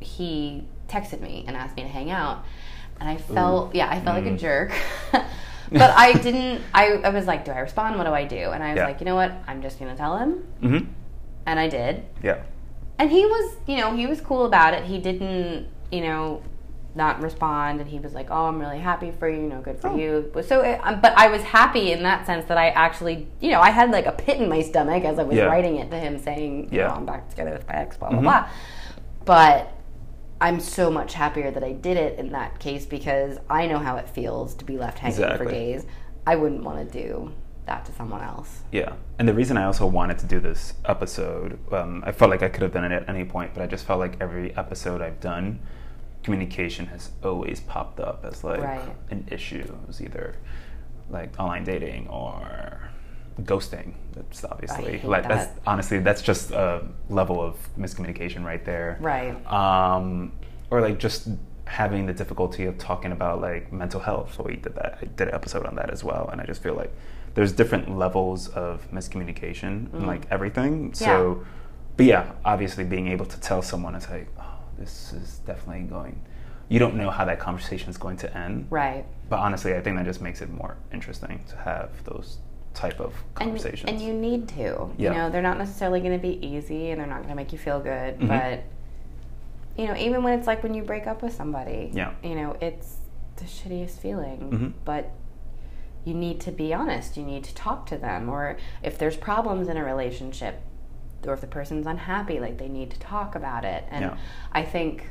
he texted me and asked me to hang out, and I felt, yeah, I felt like a Mm. jerk. but I didn't. I, I was like, do I respond? What do I do? And I was Yeah. like, you know what? I'm just gonna tell him, hmm and I did Yeah. and he was you know he was cool about it he didn't you know not respond and he was like oh i'm really happy for you you know good for Oh. you but so it, um, but i was happy in that sense that i actually you know i had like a pit in my stomach as i was Yeah. writing it to him saying you Yeah. know i'm back together with my ex blah blah Mhm. blah but i'm so much happier that i did it in that case because i know how it feels to be left hanging for days i wouldn't want to do that to someone else Yeah, and the reason I also wanted to do this episode, um, I felt like I could have done it at any point, but I just felt like every episode I've done, communication has always popped up as like Right. an issue. It was either like online dating or ghosting. That's obviously that's that. honestly that's just a level of miscommunication right there. Right. Um, or like just having the difficulty of talking about like mental health. So we did that. I did an episode on that as well, and I just feel like there's different levels of miscommunication and like everything. So, but yeah, obviously being able to tell someone it's like, oh, this is definitely going. You don't know how that conversation is going to end, Right. but honestly, I think that just makes it more interesting to have those type of And, conversations. and you need to. Yeah. You know, they're not necessarily going to be easy and they're not going to make you feel good, Mhm. but you know, even when it's like when you break up with somebody, Yeah. you know, it's the shittiest feeling, Mhm. but you need to be honest. You need to talk to them or if there's problems in a relationship or if the person's unhappy, like they need to talk about it. And Yeah. I think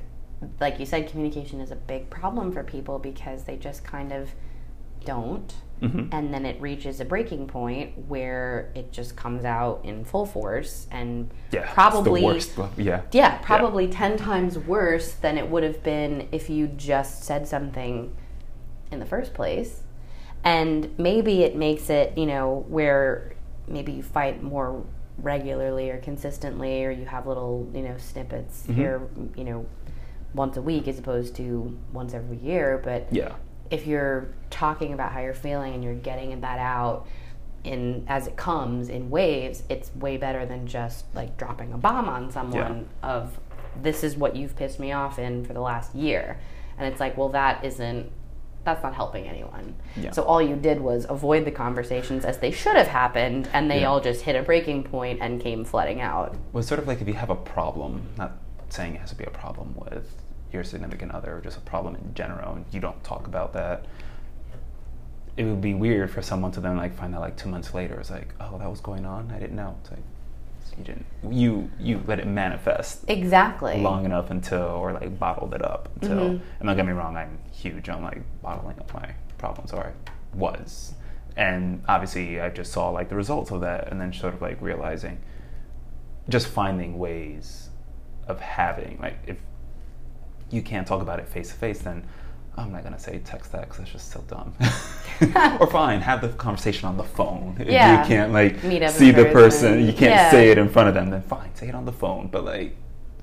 like you said communication is a big problem for people because they just kind of don't Mhm. and then it reaches a breaking point where it just comes out in full force and yeah, probably the worst. Yeah, yeah probably 10 times worse than it would have been if you just said something in the first place and maybe it makes it you know where maybe you fight more regularly or consistently or you have little you know snippets Mm-hmm. here you know once a week as opposed to once every year but yeah, if you're talking about how you're feeling and you're getting that out in as it comes in waves, it's way better than just like dropping a bomb on someone of this is what you've pissed me off in for the last year. And it's like, well that isn't that's not helping anyone. Yeah. So all you did was avoid the conversations as they should have happened and they Yeah. all just hit a breaking point and came flooding out. Well, it's sort of like if you have a problem, not saying it has to be a problem with your significant other, or just a problem in general, and you don't talk about that. It would be weird for someone to then like find out like two months later. It's like, oh, that was going on. I didn't know. It's like you didn't. You you let it manifest Exactly. long enough until, or like bottled it up until. Mhm. And don't get me wrong, I'm huge on like bottling up my problems, or I was. And obviously, I just saw like the results of that, and then sort of like realizing, just finding ways of having like if you can't talk about it face to face, then I'm not gonna say text that because that's just so dumb. or fine, have the conversation on the phone. If Yeah. you can't like Meet up see the person, you can't Yeah. say it in front of them. Then fine, say it on the phone. But like,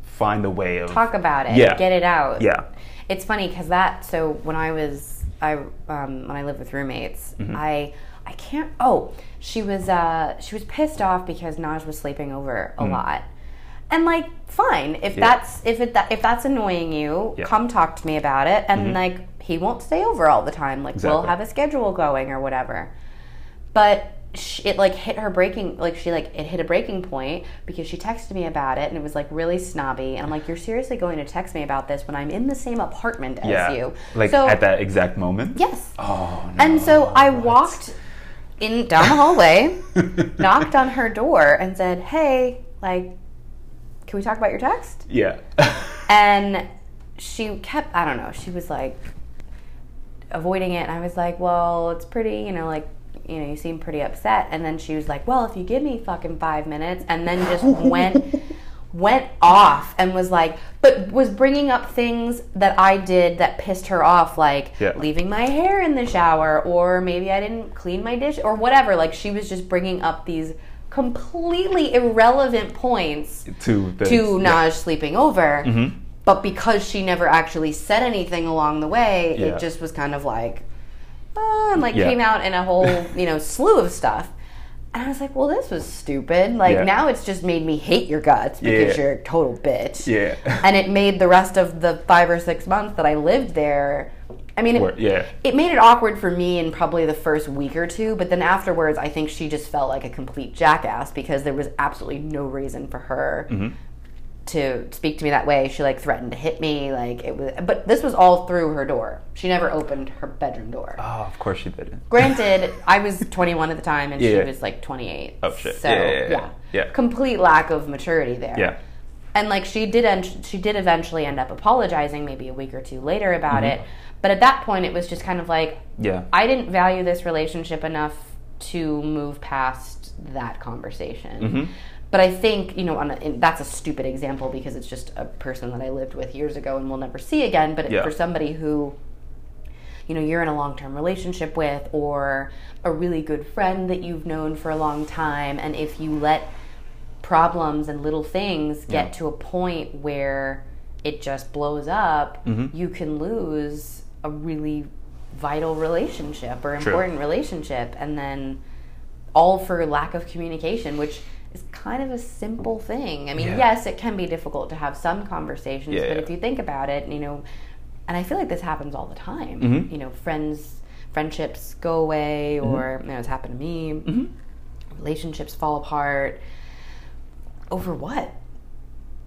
find a way of talk about it Yeah. get it out Yeah. it's funny because that so when i was i um, when i lived with roommates Mm-hmm. i i can't oh she was uh she was pissed off because naj was sleeping over a lot and like fine if. Yeah. that's if it that if that's annoying you Yeah. come talk to me about it and Mhm. like he won't stay over all the time like we'll have a schedule going or whatever but sh it like hit her breaking like she like it hit a breaking point because she texted me about it and it was like really snobby and i'm like you're seriously going to text me about this when i'm in the same apartment as Yeah. you Like so at that exact moment. yes Oh no. and so i what? walked in down the hallway knocked on her door and said hey like can we talk about your text Yeah. and she kept i don't know she was like avoiding it and i was like well it's pretty you know like you know you seem pretty upset and then she was like well if you give me fucking five minutes and then just went went off and was like but was bringing up things that i did that pissed her off like Yeah. leaving my hair in the shower or maybe i didn't clean my dish or whatever like she was just bringing up these completely irrelevant points to the, to yeah. Naj sleeping over. Mhm. But because she never actually said anything along the way, Yeah. it just was kind of like, oh, and like Yeah. came out in a whole, you know, slew of stuff. And I was like, well, this was stupid. Like Yeah. now it's just made me hate your guts because Yeah. you're a total bitch. Yeah. And it made the rest of the five or six months that I lived there. I mean, it, yeah. it made it awkward for me in probably the first week or two, but then afterwards, I think she just felt like a complete jackass because there was absolutely no reason for her Mm-hmm. to speak to me that way. She like threatened to hit me, like it was. But this was all through her door. She never opened her bedroom door. Oh, of course she didn't. Granted, I was 21 at the time, and Yeah. she was like 28. Oh, shit. So yeah, yeah. Yeah. complete lack of maturity there Yeah. And like she did end, she did eventually end up apologizing maybe a week or two later about Mm-hmm. it but at that point it was just kind of like Yeah. i didn't value this relationship enough to move past that conversation Mhm. But I think you know, on a, that's a stupid example because it's just a person that I lived with years ago and will never see again. But Yeah. for somebody who you know you're in a long-term relationship with or a really good friend that you've known for a long time and if you let problems and little things get Yeah. to a point where it just blows up Mm-hmm. you can lose a really vital relationship or True. important relationship and then all for lack of communication which is kind of a simple thing i mean Yeah. yes it can be difficult to have some conversations Yeah, but if you think about it you know and I feel like this happens all the time. Mhm. You know, friends, friendships go away, Mm-hmm. or you know, it's happened to me. Relationships fall apart over what?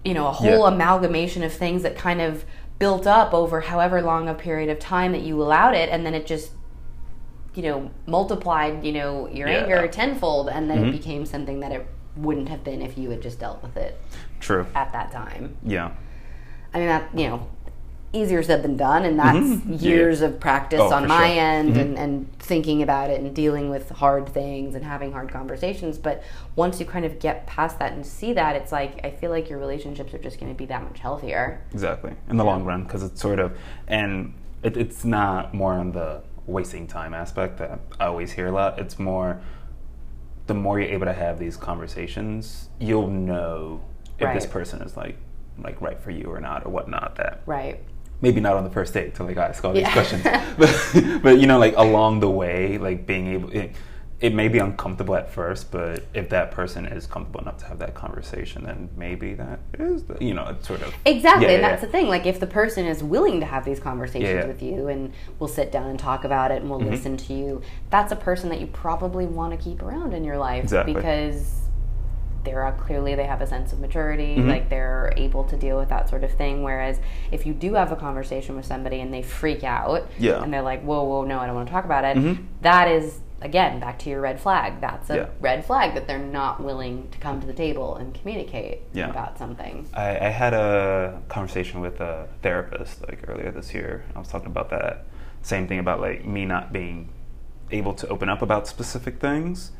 You know, a whole Yeah. amalgamation of things that kind of built up over however long a period of time that you allowed it, and then it just, you know, multiplied. You know, your Yeah. anger tenfold, and then it Mhm. became something that it wouldn't have been if you had just dealt with it True. at that time. Yeah. I mean, that you know, easier said than done, and that's Mhm. Yeah. years of practice Oh, on my sure. end, Mhm. and, and thinking about it, and dealing with hard things, and having hard conversations. But once you kind of get past that and see that, it's like I feel like your relationships are just going to be that much healthier. Exactly. In the long run, because it's sort of, and it, it's not more on the wasting time aspect that I always hear a lot. It's more, the more you're able to have these conversations, you'll know if this person is like, like right for you or not or whatnot. That Right. Maybe not on the first date to like ask all these Yeah. questions, but but you know like along the way, like being able. It, it may be uncomfortable at first, but if that person is comfortable enough to have that conversation, then maybe that is, the, you know, it's sort of Exactly, Yeah, and yeah, that's the thing. Like, if the person is willing to have these conversations with you, and we'll sit down and talk about it, and we'll Mhm. listen to you, that's a person that you probably want to keep around in your life Exactly. because they're uh, clearly they have a sense of maturity, Mhm. like they're able to deal with that sort of thing. Whereas if you do have a conversation with somebody and they freak out, Yeah. and they're like, "Whoa, whoa, no, I don't want to talk about it," Mhm. that is again back to your red flag. That's a Yeah. red flag that they're not willing to come to the table and communicate Yeah. about something. I, I had a conversation with a therapist like earlier this year. I was talking about that same thing about like me not being able to open up about specific things,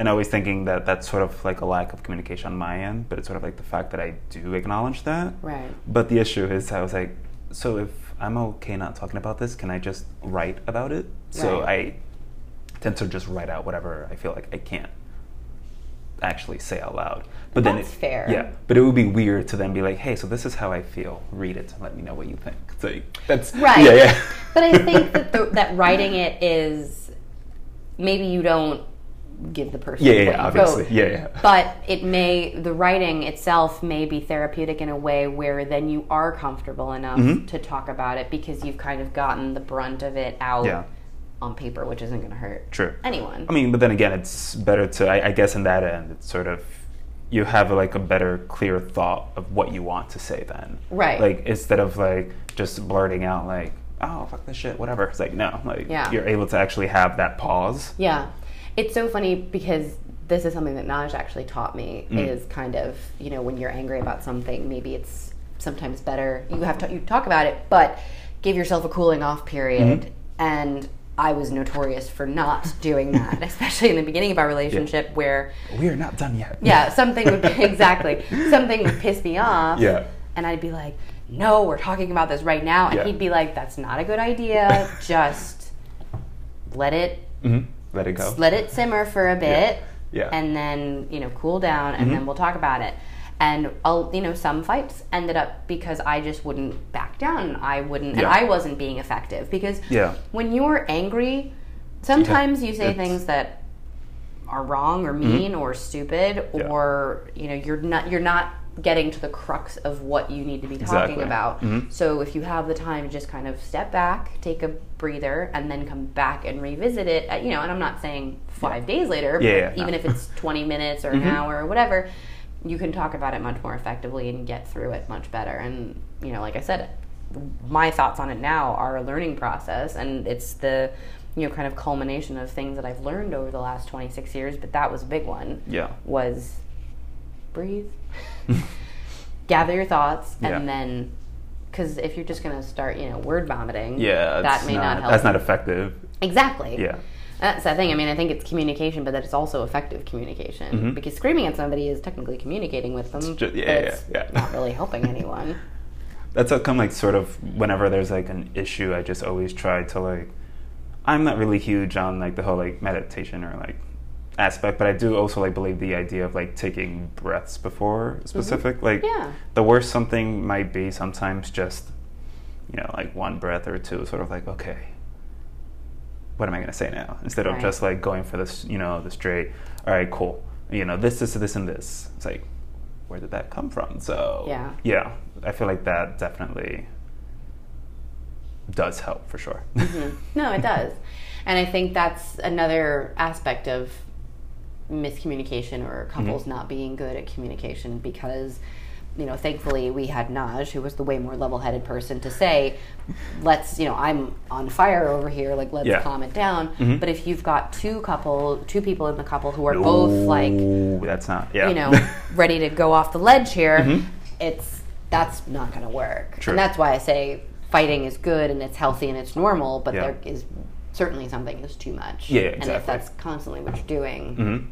and always thinking that that's sort of like a lack of communication on my end. But it's sort of like the fact that I do acknowledge that. Right. But the issue is, I was like, so if I'm okay not talking about this, can I just write about it? So Right. I tend to just write out whatever I feel like I can't actually say out loud. But then That's it, fair. Yeah, but it would be weird to then be like, hey, so this is how I feel. Read it and let me know what you think. So that's Right. Yeah, yeah. but I think that the, that writing it is maybe you don't give the person Yeah, yeah, obviously. Yeah, yeah. but it may the writing itself may be therapeutic in a way where then you are comfortable enough Mhm. to talk about it because you've kind of gotten the brunt of it out Yeah. on paper, which isn't going to hurt True. anyone. I mean, but then again, it's better to, I, I guess, in that end, it's sort of, you have like a better, clear thought of what you want to say then. Right. Like, instead of like just blurting out, like, oh, fuck this shit, whatever. It's like, no, like, Yeah. you're able to actually have that pause. Yeah. It's so funny because this is something that Naj actually taught me Mm. is kind of, you know, when you're angry about something, maybe it's sometimes better you have to you talk about it, but give yourself a cooling off period. Mm-hmm. And I was notorious for not doing that, especially in the beginning of our relationship where We are not done yet. yeah, something would exactly. Something would piss me off. Yeah. And I'd be like, "No, we're talking about this right now." And Yeah. he'd be like, "That's not a good idea. Just let it hmm Let it go. let it simmer for a bit Yeah. and then you know cool down and Mhm. then we'll talk about it and I'll, you know some fights ended up because i just wouldn't back down i wouldn't and i wasn't being effective because Yeah. when you're angry sometimes you say It's- things that are wrong or mean or stupid Mm-hmm. Yeah. or you know you're not you're not getting to the crux of what you need to be talking Exactly. about Mhm. so if you have the time to just kind of step back take a breather and then come back and revisit it uh, you know and i'm not saying five days later Yeah, but yeah, no. even if it's 20 minutes or an Mhm. hour or whatever you can talk about it much more effectively and get through it much better and you know like i said my thoughts on it now are a learning process and it's the you know kind of culmination of things that i've learned over the last 26 years but that was a big one Yeah. was breathe gather your thoughts and Yeah. then because if you're just going to start you know word vomiting Yeah. that may not, help That's not effective. exactly Yeah. That's the thing. I mean, I think it's communication, but that it's also effective communication mm-hmm. because screaming at somebody is technically communicating with them. ju- yeah, but yeah, it's yeah. not really helping anyone. That's how come like sort of whenever there's like an issue, I just always try to like. I'm not really huge on like the whole like meditation or like aspect, but I do also like believe the idea of like taking breaths before specific. Like Yeah. the worst something might be sometimes just you know like one breath or two, sort of like okay, what am I gonna say now? Instead of just like going for this, you know, the straight. All right, cool. You know, this, this, this, and this. It's like, where did that come from? So Yeah. yeah, I feel like that definitely does help for sure. Mhm. No, it does. And I think that's another aspect of miscommunication or couples Mm-hmm. not being good at communication because you know thankfully we had Naj who was the way more level-headed person to say let's you know I'm on fire over here like let's Yeah. calm it down Mhm. but if you've got two couple two people in the couple who are both like that's not yeah. you know ready to go off the ledge here Mhm. it's that's not going to work True. and that's why i say fighting is good and it's healthy and it's normal but Yeah. there is certainly something is too much Yeah, exactly. and if that's constantly what you're doing Mhm.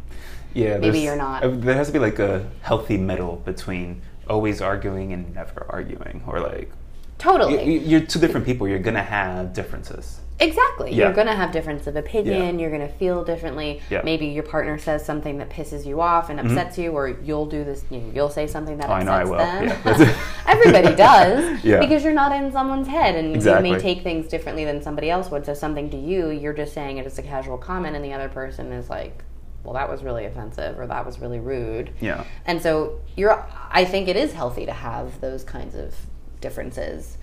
Yeah, Maybe you're not- uh, There has to be like a healthy middle between always arguing and never arguing, or like totally y- y- you're two different people. You're gonna have differences. Exactly. Yeah. You're going to have difference of opinion. Yeah. You're going to feel differently. Yeah. Mm-hmm. Maybe your partner says something that pisses you off and upsets you, or you'll do this. You know, you'll say something that Oh, I know I upsets will. them. Everybody does, because you're not in someone's head, and Exactly. you may take things differently than somebody else would. So something to you, you're just saying it as a casual comment, and the other person is like, "Well, that was really offensive," or "That was really rude." Yeah. And so you're I think it is healthy to have those kinds of differences.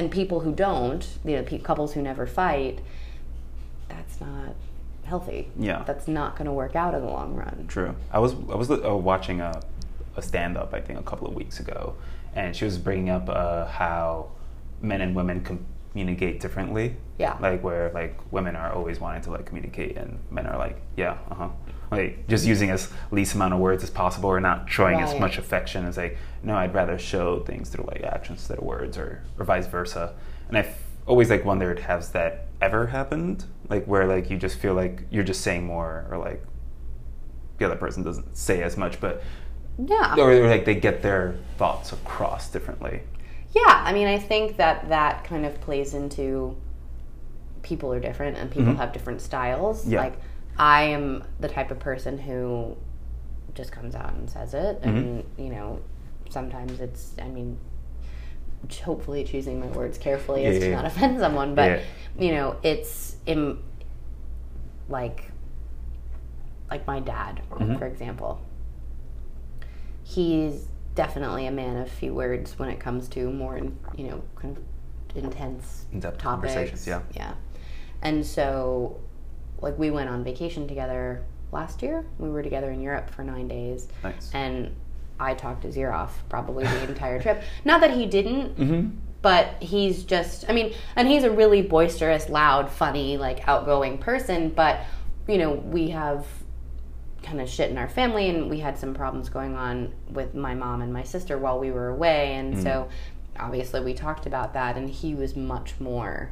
And people who don't, you know, couples who never fight, that's not healthy. Yeah. That's not going to work out in the long run. True. I was I was uh, watching a a stand up I think a couple of weeks ago, and she was bringing up uh, how men and women communicate differently. Yeah. Like where like women are always wanting to like communicate, and men are like, yeah, uh huh. Like just using as least amount of words as possible, or not showing as much affection as like, no, I'd rather show things through like actions instead of words, or or vice versa. And I've always like wondered, has that ever happened? Like where like you just feel like you're just saying more, or like the other person doesn't say as much, but Yeah. or like they get their thoughts across differently. Yeah, I mean, I think that that kind of plays into people are different and people Mhm. have different styles. Yeah. Like, I am the type of person who just comes out and says it, Mm-hmm. and you know, sometimes it's, I mean, hopefully choosing my words carefully as Yeah, to yeah, not offend someone, but Yeah. you know, it's in like like my dad, Mhm. for example he's definitely a man of few words when it comes to more, you know, kind of intense In-depth topics. conversations, yeah. yeah. And so, like, we went on vacation together last year. We were together in Europe for nine days, Nice. and I talked his ear off probably the entire trip. Not that he didn't, mm-hmm. but he's just i mean and he's a really boisterous loud funny like outgoing person but you know we have kind of shit in our family and we had some problems going on with my mom and my sister while we were away and so obviously we talked about that and he was much more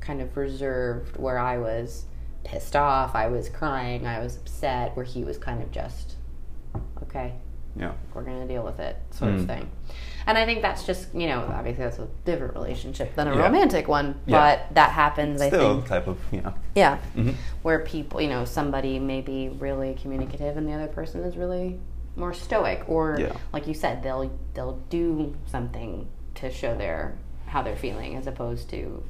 kind of reserved where i was pissed off i was crying i was upset where he was kind of just okay Yeah. we're to deal with it sort of Mm. thing and i think that's just you know obviously that's a different relationship than a Yeah. romantic one Yeah. but that happens i think. Still type of you know. yeah Mhm. where people you know somebody may be really communicative and the other person is really more stoic or Yeah. like you said they'll they'll do something to show their how they're feeling as opposed to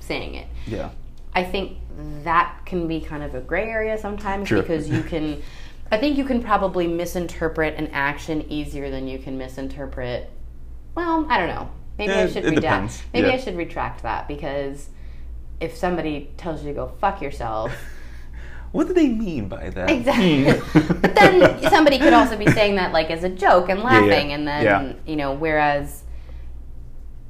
saying it Yeah. I think that can be kind of a gray area sometimes Sure. because you can, I think you can probably misinterpret an action easier than you can misinterpret. Well, I don't know. Maybe Yeah, I should redact. Maybe Yeah. I should retract that because if somebody tells you to go fuck yourself, What do they mean by that? exactly. Hmm. but then somebody could also be saying that like as a joke and yeah. laughing, and then Yeah. you know, whereas.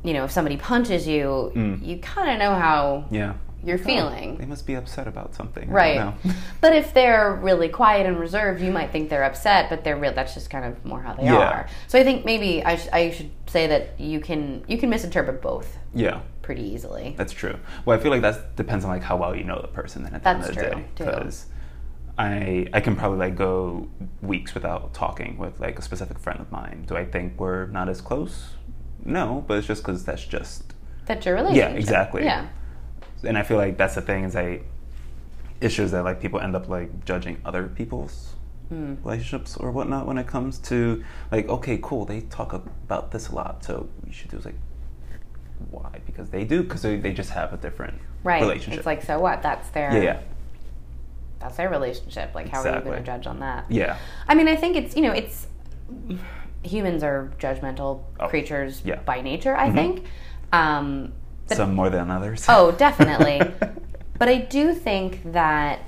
You know, if somebody punches you, Mm. you kind of know how yeah. You're oh, feeling. They must be upset about something. Right. But if they're really quiet and reserved, you might think they're upset, but they're real. That's just kind of more how they Yeah. are. So I think maybe I, sh- I should say that you can you can misinterpret both yeah. pretty easily. That's true. Well, I feel like that depends on like how well you know the person. Then at the That's end of the true, day, because I I can probably like go weeks without talking with like a specific friend of mine. Do I think we're not as close? No, but it's just because that's just. That's your relationship. Yeah, exactly. Yeah. And I feel like that's the thing is I issues that like people end up like judging other people's Hmm. relationships or whatnot when it comes to like okay cool they talk about this a lot so we should do is like why because they do because they, they just have a different Right. relationship It's like so what? That's their yeah yeah that's their relationship. Like how are you going to judge on that? yeah I mean, I think it's you know it's humans are judgmental Oh, creatures yeah. by nature. I Mhm. think. Um, but- some more than others Oh, definitely. but I do think that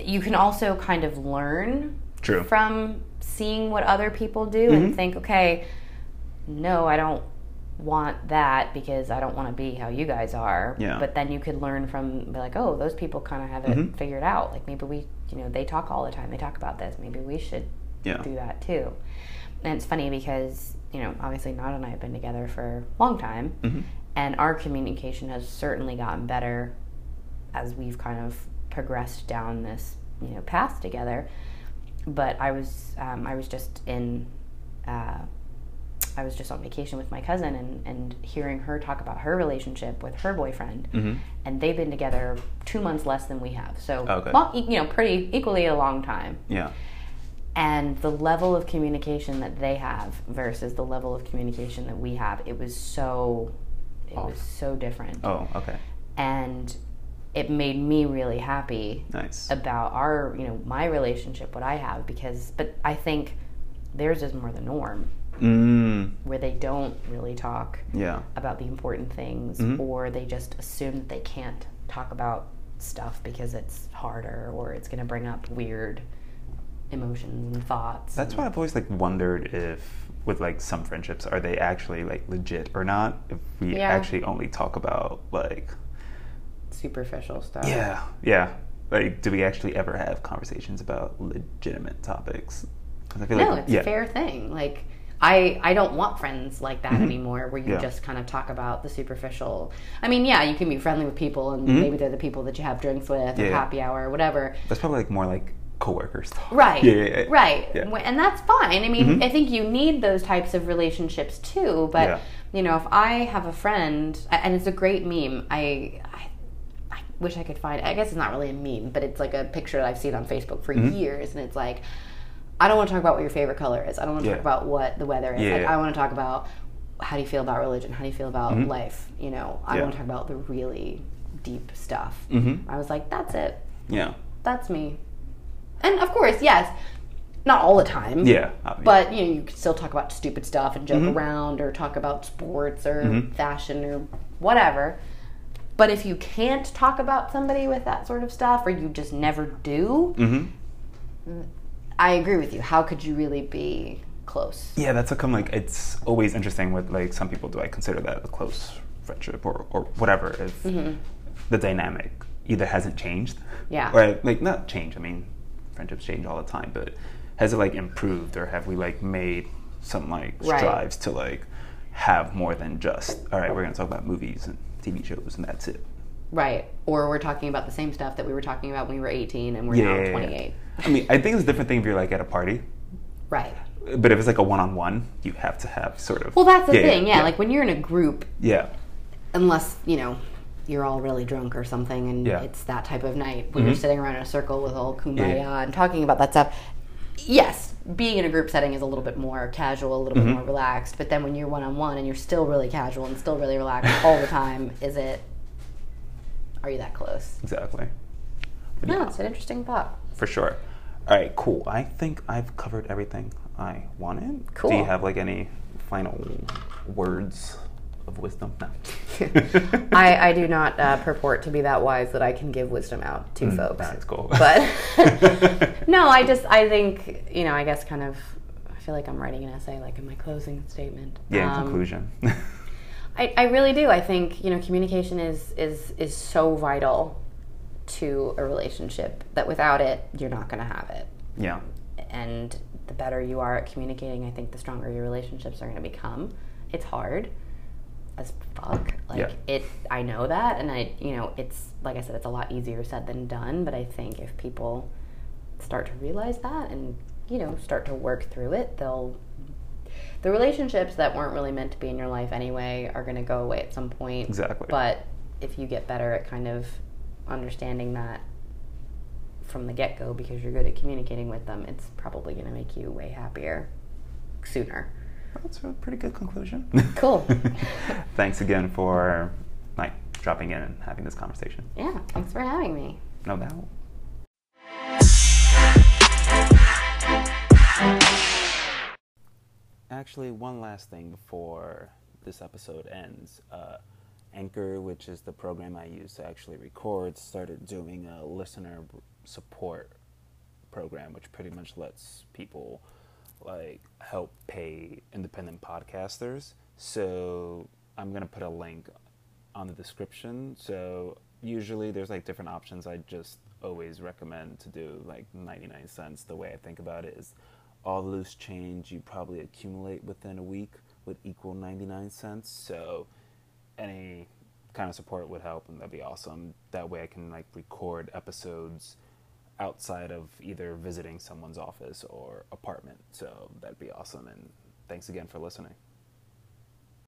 you can also kind of learn True. from seeing what other people do Mhm. and think, okay, no, I don't want that because I don't want to be how you guys are. Yeah. But then you could learn from be like, oh, those people kind of have it Mhm. figured out. Like maybe we, you know, they talk all the time. They talk about this. Maybe we should yeah do that too. And it's funny because, you know, obviously Nada and I have been together for a long time Mhm. and our communication has certainly gotten better as we've kind of progressed down this, you know, path together. But I was um, I was just in uh, I was just on vacation with my cousin and, and hearing her talk about her relationship with her boyfriend, Mhm. and they've been together two months less than we have, so Okay. long, you know, pretty equally a long time yeah and the level of communication that they have versus the level of communication that we have it was so it Off. was so different. Oh okay. And it made me really happy nice. about our you know my relationship what i have because but i think theirs is more the norm. Mm, where they don't really talk yeah. about the important things Mhm. or they just assume that they can't talk about stuff because it's harder or it's going to bring up weird emotions and thoughts That's and- why I've always like wondered if with like some friendships are they actually like legit or not if we Yeah. actually only talk about like superficial stuff. yeah yeah like do we actually ever have conversations about legitimate topics I feel No, like it's yeah a fair thing. Like I I don't want friends like that Mhm. anymore where you Yeah. just kind of talk about the superficial. I mean, yeah, you can be friendly with people and Mhm. maybe they're the people that you have drinks with or happy hour or whatever. that's probably like more like coworkers talk. Right. yeah, yeah, yeah. Right. Yeah. And that's fine. I mean, Mhm. I think you need those types of relationships too. But, Yeah. you know, if I have a friend, and it's a great meme, I, I, I wish I could find I guess it's not really a meme, but it's like a picture that I've seen on Facebook for Mhm. years. And it's like, I don't want to talk about what your favorite color is. I don't want to talk about what the weather is. Like. I want to talk about how do you feel about religion? How do you feel about Mhm. life? You know, I Yeah. want to talk about the really deep stuff. mm-hmm. I was like, that's it yeah that's me. And of course, yes, not all the time. yeah obviously. But you know, you can still talk about stupid stuff and joke Mhm. around or talk about sports or Mhm. fashion or whatever. But if you can't talk about somebody with that sort of stuff or you just never do, mm-hmm. I agree with you. How could you really be close? Yeah, that's become like it's always interesting with like some people. Do I consider that a close friendship or or whatever? If Mm-hmm. the dynamic either hasn't changed, Yeah. or like not changed. I mean, friendships change all the time, but has it like improved or have we like made some like Right. strives to like have more than just all right? We're gonna talk about movies and TV shows and that's it. Right. Or we're talking about the same stuff that we were talking about when we were 18 and we're Yeah, now yeah, yeah. 28. I mean, I think it's a different thing if you're like at a party, Right. but if it's like a one-on-one, you have to have sort of. Well, that's the thing. Yeah. Like when you're in a group, yeah, unless you know you're all really drunk or something and Yeah. it's that type of night when you're Mhm. sitting around in a circle with all kumbaya Yeah. and talking about that stuff yes being in a group setting is a little bit more casual a little Mhm. bit more relaxed but then when you're one-on-one and you're still really casual and still really relaxed all the time is it are you that close exactly. But no yeah. it's an interesting thought For sure. All right, cool. I think I've covered everything I wanted. Cool. Do you have like any final words of wisdom? No. I, I do not uh, purport to be that wise that I can give wisdom out to Mm, folks. That's cool. But no, I just I think you know I guess kind of I feel like I'm writing an essay like in my closing statement. yeah, in Um, conclusion. I, I really do. I think you know communication is is is so vital to a relationship that without it you're not going to have it. Yeah. And the better you are at communicating, I think the stronger your relationships are going to become. It's hard as fuck. Like Yeah. it I know that and I you know, it's like I said it's a lot easier said than done, but I think if people start to realize that and you know, start to work through it, they'll the relationships that weren't really meant to be in your life anyway are going to go away at some point. Exactly. But if you get better at kind of understanding that from the get go because you're good at communicating with them, it's probably going to make you way happier sooner. That's a pretty good conclusion. Cool. Thanks again for like dropping in and having this conversation. Yeah, thanks for having me. No doubt. Actually, one last thing before this episode ends. Uh, Anchor, which is the program I use to actually record, started doing a listener support program, which pretty much lets people like help pay independent podcasters. So I'm gonna put a link on the description. So usually there's like different options. I just always recommend to do like 99 cents. The way I think about it is all loose change you probably accumulate within a week would equal 99 cents. So any kind of support would help and that'd be awesome. That way I can like record episodes outside of either visiting someone's office or apartment. So that'd be awesome and thanks again for listening.